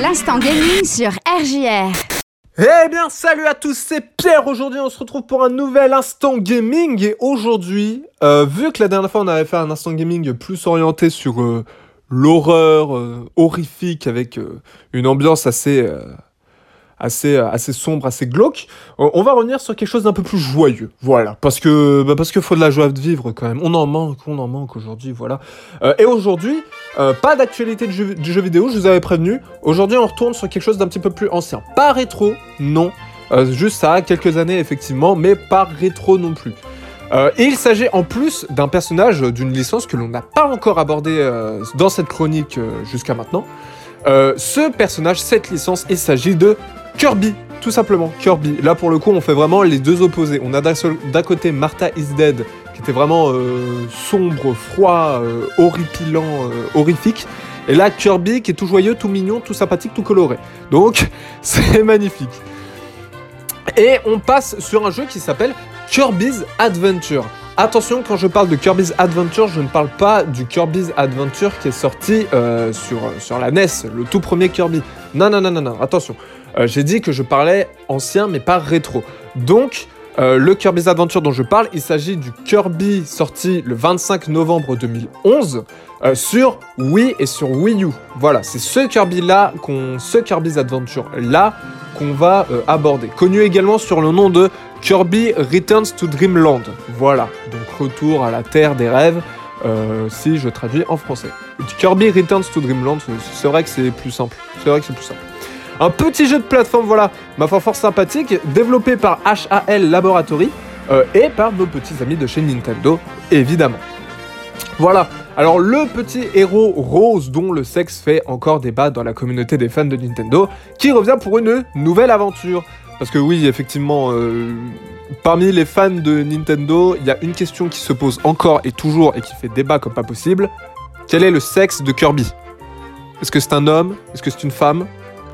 L'instant gaming sur RJR. Eh bien, salut à tous, c'est Pierre. Aujourd'hui, on se retrouve pour un nouvel instant gaming. Et aujourd'hui, euh, vu que la dernière fois, on avait fait un instant gaming plus orienté sur euh, l'horreur euh, horrifique avec une ambiance assez assez, euh, assez sombre, assez glauque. Euh, on va revenir sur quelque chose d'un peu plus joyeux. Voilà. Parce que, bah parce qu'il faut de la joie de vivre quand même. On en manque, on en manque aujourd'hui, voilà. Euh, et aujourd'hui, pas d'actualité du jeu, jeu, vidéo, je vous avais prévenu. Aujourd'hui, on retourne sur quelque chose d'un petit peu plus ancien. Pas rétro, non. juste ça, quelques années effectivement, mais pas rétro non plus. et il s'agit en plus d'un personnage d'une licence que l'on n'a pas encore abordé dans cette chronique jusqu'à maintenant. ce personnage, cette licence, il s'agit de Kirby, tout simplement, Kirby. Là, pour le coup, on fait vraiment les deux opposés. On a d'un côté Martha is Dead, qui était vraiment euh, sombre, froid, euh, horripilant, euh, horrifique. Et là, Kirby, qui est tout joyeux, tout mignon, tout sympathique, tout coloré. Donc, c'est magnifique. Et on passe sur un jeu qui s'appelle Kirby's Adventure. Attention, quand je parle de Kirby's Adventure, je ne parle pas du Kirby's Adventure qui est sorti sur, sur la NES, le tout premier Kirby. Non, non, non, non, non, attention. Euh, j'ai dit que je parlais ancien mais pas rétro. Donc, euh, le Kirby's Adventure dont je parle, il s'agit du Kirby sorti le 25 novembre 2011 euh, sur Wii et sur Wii U. Voilà, c'est ce Kirby là, qu'on, ce Kirby's Adventure là qu'on va aborder. Connu également sur le nom de Kirby Returns to Dreamland. Voilà, donc retour à la terre des rêves. si je traduis en français. Kirby Returns to Dreamland, c'est vrai que c'est plus simple. C'est vrai que c'est plus simple. Un petit jeu de plateforme, voilà, ma foi sympathique, développé par HAL Laboratory euh, et par nos petits amis de chez Nintendo, évidemment. Voilà, alors le petit héros rose dont le sexe fait encore débat dans la communauté des fans de Nintendo, qui revient pour une nouvelle aventure. Parce que oui, effectivement, euh, parmi les fans de Nintendo, il y a une question qui se pose encore et toujours et qui fait débat comme pas possible. Quel est le sexe de Kirby? Est-ce que c'est un homme? Est-ce que c'est une femme?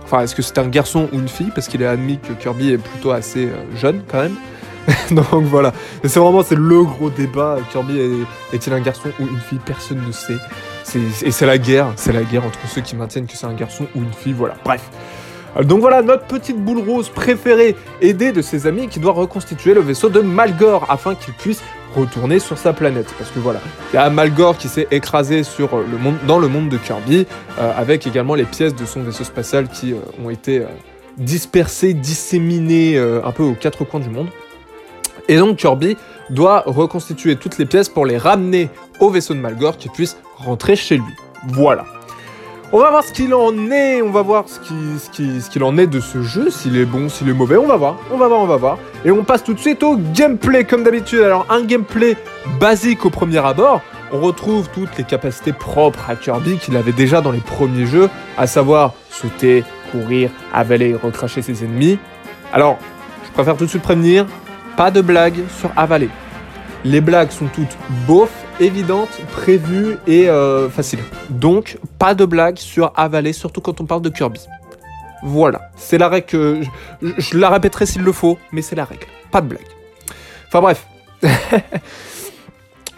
Enfin, est-ce que c'est un garçon ou une fille? Parce qu'il est admis que Kirby est plutôt assez euh, jeune quand même. Donc voilà. C'est vraiment c'est le gros débat. Kirby est, il un garçon ou une fille? Personne ne sait. Et c'est la guerre. C'est la guerre entre ceux qui maintiennent que c'est un garçon ou une fille. Voilà. Bref. Euh, donc voilà, notre petite boule rose préférée, aidée de ses amis, qui doit reconstituer le vaisseau de Malgore afin qu'il puisse retourner sur sa planète. Parce que voilà, il y a Malgore qui s'est écrasé sur le monde, dans le monde de Kirby, euh, avec également les pièces de son vaisseau spatial qui euh, ont été euh, dispersées, disséminées un peu aux quatre coins du monde. Et donc Kirby doit reconstituer toutes les pièces pour les ramener au vaisseau de Malgore qui puisse rentrer chez lui. Voilà. On va voir ce qu'il en est, on va voir ce qu'il en est de ce jeu, s'il est bon, s'il est mauvais, on va voir, on va voir, on va voir. Et on passe tout de suite au gameplay comme d'habitude. Alors un gameplay basique au premier abord, on retrouve toutes les capacités propres à Kirby qu'il avait déjà dans les premiers jeux, à savoir sauter, courir, avaler, recracher ses ennemis. Alors, je préfère tout de suite prévenir, pas de blague sur avaler. Les blagues sont toutes beaufs évidente, prévue et euh, facile. Donc, pas de blague sur avaler, surtout quand on parle de Kirby. Voilà, c'est la règle que... Je, la répéterai s'il le faut, mais c'est la règle. Pas de blague. Enfin bref.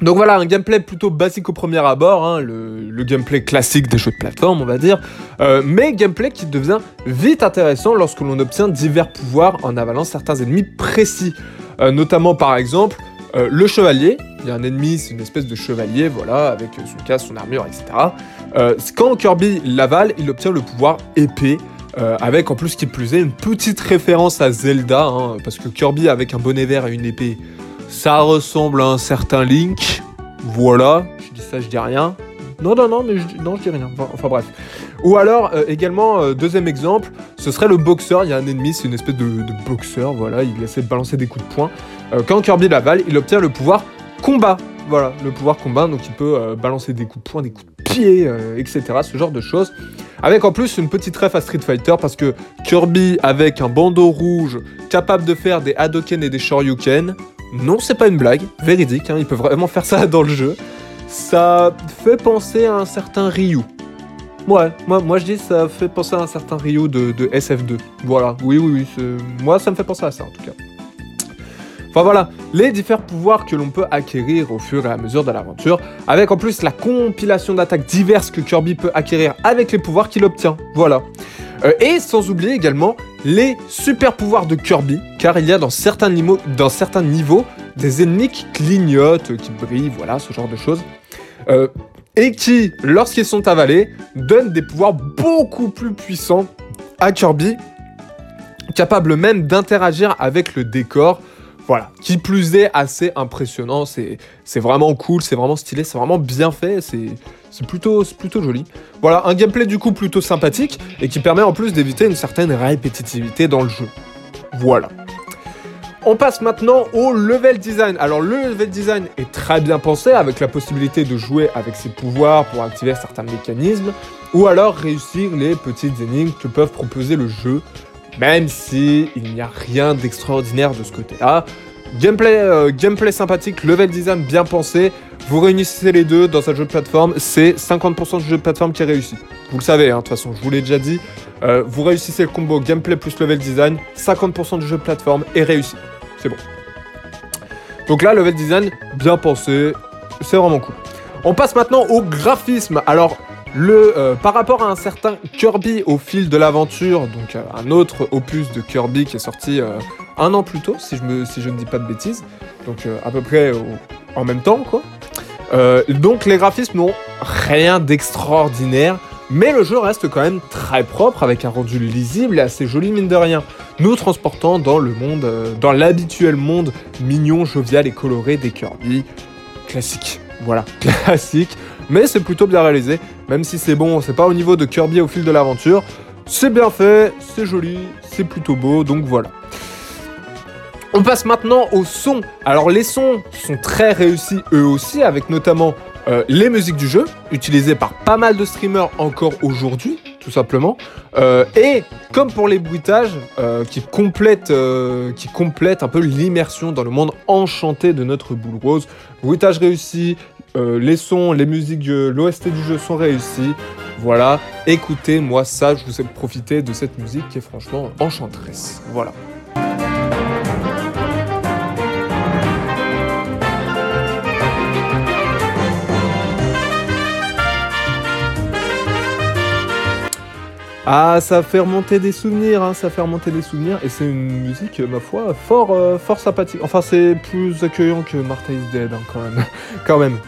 Donc voilà, un gameplay plutôt basique au premier abord, hein, le, gameplay classique des jeux de plateforme, on va dire, euh, mais gameplay qui devient vite intéressant lorsque l'on obtient divers pouvoirs en avalant certains ennemis précis. Euh, notamment par exemple euh, le chevalier, il y a un ennemi, c'est une espèce de chevalier, voilà, avec son casque, son armure, etc. Euh, quand Kirby l'avale, il obtient le pouvoir épée, euh, avec en plus qui plus est une petite référence à Zelda, hein, parce que Kirby avec un bonnet vert et une épée, ça ressemble à un certain Link. Voilà, je dis ça, je dis rien. Non, non, non, mais je, non, je dis rien. Enfin, bref. Ou alors, également, deuxième exemple, ce serait le boxeur. Il y a un ennemi, c'est une espèce de, de, boxeur, voilà, il essaie de balancer des coups de poing. Euh, quand Kirby l'avale, il obtient le pouvoir combat. Voilà, le pouvoir combat, donc il peut euh, balancer des coups de poing, des coups de pied, euh, etc. Ce genre de choses. Avec en plus une petite ref à Street Fighter parce que Kirby avec un bandeau rouge capable de faire des Hadoken et des Shoryuken, non, c'est pas une blague, véridique, hein, il peut vraiment faire ça dans le jeu. Ça fait penser à un certain Ryu. Ouais, moi, moi je dis ça fait penser à un certain Ryu de, de SF2. Voilà, oui, oui, oui, moi ça me fait penser à ça en tout cas. Voilà, les différents pouvoirs que l'on peut acquérir au fur et à mesure de l'aventure, avec en plus la compilation d'attaques diverses que Kirby peut acquérir avec les pouvoirs qu'il obtient. Voilà. Euh, et sans oublier également les super pouvoirs de Kirby, car il y a dans certains, niveaux, dans certains niveaux des ennemis qui clignotent, qui brillent, voilà, ce genre de choses. Euh, et qui, lorsqu'ils sont avalés, donnent des pouvoirs beaucoup plus puissants à Kirby, capable même d'interagir avec le décor. Voilà, qui plus est assez impressionnant, c'est vraiment cool, c'est vraiment stylé, c'est vraiment bien fait, c'est plutôt, plutôt joli. Voilà, un gameplay du coup plutôt sympathique et qui permet en plus d'éviter une certaine répétitivité dans le jeu. Voilà. On passe maintenant au level design. Alors le level design est très bien pensé avec la possibilité de jouer avec ses pouvoirs pour activer certains mécanismes ou alors réussir les petites énigmes que peuvent proposer le jeu même si il n'y a rien d'extraordinaire de ce côté-là. Gameplay, euh, gameplay sympathique, level design bien pensé, vous réunissez les deux dans un jeu de plateforme, c'est 50% du jeu de plateforme qui est réussi. Vous le savez, hein, de toute façon, je vous l'ai déjà dit. Euh, vous réussissez le combo gameplay plus level design, 50% du jeu de plateforme est réussi. C'est bon. Donc là, level design, bien pensé, c'est vraiment cool. On passe maintenant au graphisme. Alors, le, euh, par rapport à un certain Kirby au fil de l'aventure, donc euh, un autre opus de Kirby qui est sorti euh, un an plus tôt, si je, ne dis pas de bêtises, donc à peu près en même temps, quoi. donc les graphismes n'ont rien d'extraordinaire, mais le jeu reste quand même très propre, avec un rendu lisible et assez joli mine de rien, nous transportant dans le monde, dans l'habituel monde mignon, jovial et coloré des Kirby classiques. Voilà, classique mais c'est plutôt bien réalisé, même si c'est bon, c'est pas au niveau de Kirby au fil de l'aventure. C'est bien fait, c'est joli, c'est plutôt beau, donc voilà. On passe maintenant au son. Alors les sons sont très réussis eux aussi, avec notamment euh, les musiques du jeu, utilisées par pas mal de streamers encore aujourd'hui, tout simplement. Euh, et comme pour les bruitages, euh, qui, complètent, qui complètent un peu l'immersion dans le monde enchanté de notre boule rose. Bruitage réussi, euh, les sons, les musiques, l'OST du jeu sont réussis. Voilà, écoutez, moi ça, je vous ai profité de cette musique qui est franchement enchanteresse. Voilà. Ah, ça fait remonter des souvenirs, hein, ça fait remonter des souvenirs, et c'est une musique, ma foi, fort, euh, fort sympathique. Enfin, c'est plus accueillant que Martha is Dead, hein, quand même. quand même.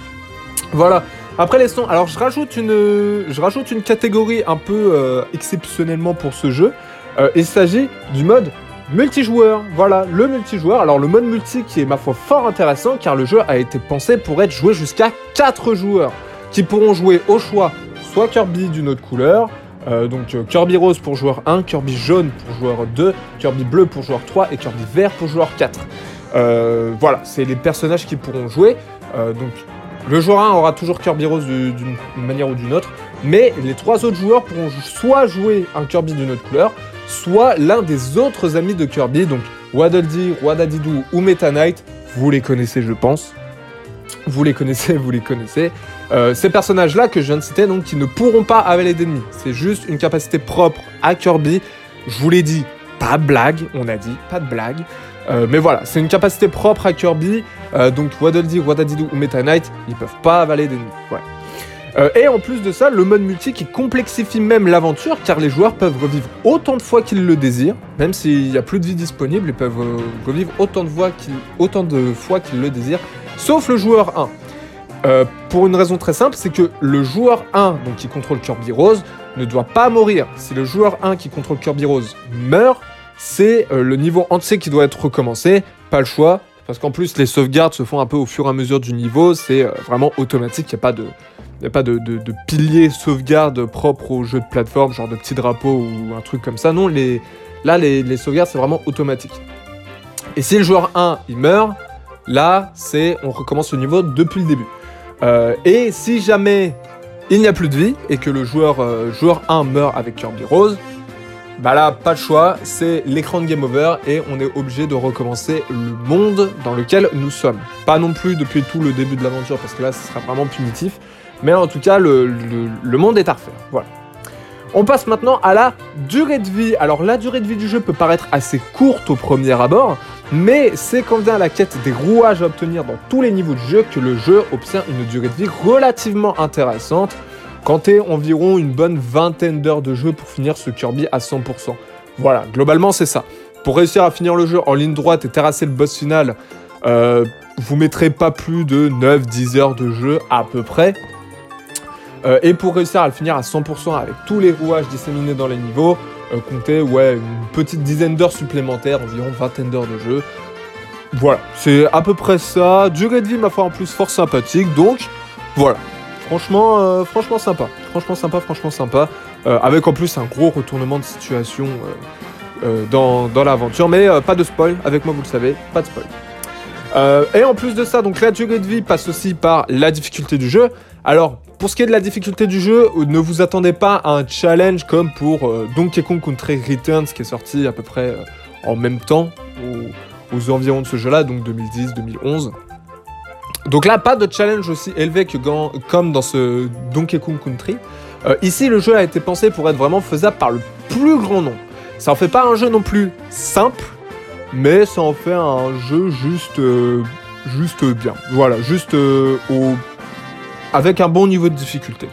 Voilà. Après les sons, alors je rajoute une, une catégorie un peu euh, exceptionnellement pour ce jeu. Euh, il s'agit du mode multijoueur. Voilà, le multijoueur. Alors le mode multi qui est ma foi fort intéressant car le jeu a été pensé pour être joué jusqu'à 4 joueurs qui pourront jouer au choix soit Kirby d'une autre couleur, euh, donc Kirby rose pour joueur 1, Kirby jaune pour joueur 2, Kirby bleu pour joueur 3 et Kirby vert pour joueur 4. voilà, c'est les personnages qui pourront jouer. donc le joueur 1 aura toujours Kirby Rose d'une manière ou d'une autre, mais les trois autres joueurs pourront soit jouer un Kirby d'une autre couleur, soit l'un des autres amis de Kirby, donc Waddle Dee, Wadadidoo ou Meta Knight, vous les connaissez je pense. Vous les connaissez, vous les connaissez. Euh, ces personnages-là que je viens de citer, donc, qui ne pourront pas avaler d'ennemis. C'est juste une capacité propre à Kirby. Je vous l'ai dit, pas de blague, on a dit, pas de blague. Euh, mais voilà, c'est une capacité propre à Kirby. Euh, donc Waddle Dee, Wadadidoo ou Meta Knight, ils peuvent pas avaler d'ennemis. Euh, et en plus de ça, le mode multi qui complexifie même l'aventure, car les joueurs peuvent revivre autant de fois qu'ils le désirent, même s'il n'y a plus de vie disponible, ils peuvent revivre autant de, fois qu'ils, autant de fois qu'ils le désirent, sauf le joueur 1. pour une raison très simple, c'est que le joueur 1, donc qui contrôle Kirby Rose, ne doit pas mourir. Si le joueur 1 qui contrôle Kirby Rose meurt, c'est euh, le niveau entier qui doit être recommencé, pas le choix, parce qu'en plus les sauvegardes se font un peu au fur et à mesure du niveau, c'est euh, vraiment automatique, il n'y a pas de... a pas de, pilier sauvegarde propre au jeu de plateforme, genre de petit drapeau ou un truc comme ça. Non, les, là, les, sauvegardes, c'est vraiment automatique. Et si le joueur 1, il meurt, là, c'est on recommence le niveau depuis le début. Euh, et si jamais il n'y a plus de vie et que le joueur, joueur 1 meurt avec Kirby Rose, bah là, pas de choix, c'est l'écran de game over et on est obligé de recommencer le monde dans lequel nous sommes. Pas non plus depuis tout le début de l'aventure parce que là, ce sera vraiment punitif, mais en tout cas, le, monde est à refaire. Voilà. On passe maintenant à la durée de vie. Alors la durée de vie du jeu peut paraître assez courte au premier abord, mais c'est quand vient la quête des rouages à obtenir dans tous les niveaux du jeu que le jeu obtient une durée de vie relativement intéressante. Comptez environ une bonne vingtaine d'heures de jeu pour finir ce Kirby à 100%. Voilà, globalement c'est ça. Pour réussir à finir le jeu en ligne droite et terrasser le boss final, euh, vous mettrez pas plus de 9-10 heures de jeu à peu près. Euh, et pour réussir à le finir à 100% avec tous les rouages disséminés dans les niveaux, euh, comptez ouais, une petite dizaine d'heures supplémentaires, environ vingtaine d'heures de jeu. Voilà, c'est à peu près ça. Durée de vie, ma foi, en plus, fort sympathique. Donc, voilà. Franchement, euh, franchement sympa. Franchement sympa, franchement sympa. Euh, avec en plus un gros retournement de situation euh, dans, l'aventure. Mais pas de spoil, avec moi vous le savez, pas de spoil. et en plus de ça, donc la durée de vie passe aussi par la difficulté du jeu. Alors, pour ce qui est de la difficulté du jeu, ne vous attendez pas à un challenge comme pour Donkey Kong Country Returns qui est sorti à peu près en même temps, aux environs de ce jeu-là, donc 2010-2011. Donc là, pas de challenge aussi élevé que comme dans ce Donkey Kong Country. Euh, ici, le jeu a été pensé pour être vraiment faisable par le plus grand nombre. Ça en fait pas un jeu non plus simple, mais ça en fait un jeu juste, euh, juste bien. Voilà, juste euh, au... avec un bon niveau de difficulté.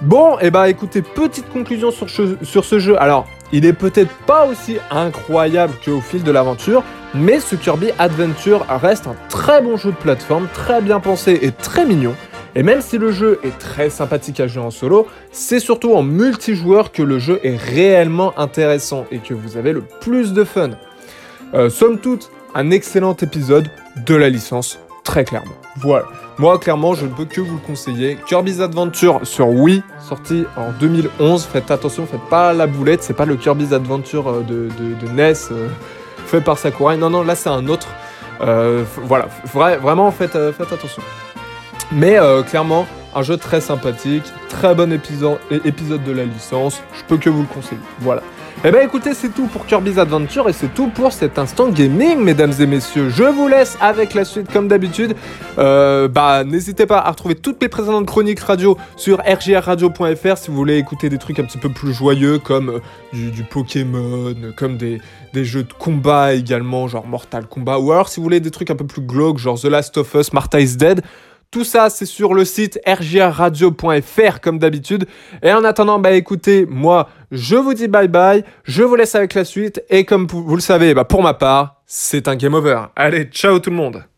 Bon, et eh bah ben, écoutez, petite conclusion sur, sur ce jeu. Alors, il est peut-être pas aussi incroyable qu'au fil de l'aventure, mais ce Kirby Adventure reste un très bon jeu de plateforme, très bien pensé et très mignon. Et même si le jeu est très sympathique à jouer en solo, c'est surtout en multijoueur que le jeu est réellement intéressant et que vous avez le plus de fun. Euh, somme toute, un excellent épisode de la licence, très clairement. Voilà. Moi, clairement, je ne peux que vous le conseiller. Kirby's Adventure sur Wii, sorti en 2011. Faites attention, faites pas la boulette. C'est pas le Kirby's Adventure euh, de, NES euh, fait par Sakurai. Non, non, là, c'est un autre. Euh, voilà, vraiment, faites, faites attention. Mais clairement, un jeu très sympathique, très bon épisode, épisode de la licence. Je peux que vous le conseiller. Voilà. Eh ben écoutez, c'est tout pour Kirby's Adventure et c'est tout pour cet instant gaming, mesdames et messieurs. Je vous laisse avec la suite comme d'habitude. Euh, bah n'hésitez pas à retrouver toutes mes précédentes chroniques radio sur rgrradio.fr si vous voulez écouter des trucs un petit peu plus joyeux comme euh, du, Pokémon, comme des, des, jeux de combat également, genre Mortal Kombat, ou alors si vous voulez des trucs un peu plus glauques, genre The Last of Us, Martha is Dead. Tout ça, c'est sur le site rgrradio.fr comme d'habitude. Et en attendant, bah écoutez, moi, je vous dis bye bye, je vous laisse avec la suite. Et comme vous le savez, bah pour ma part, c'est un game over. Allez, ciao tout le monde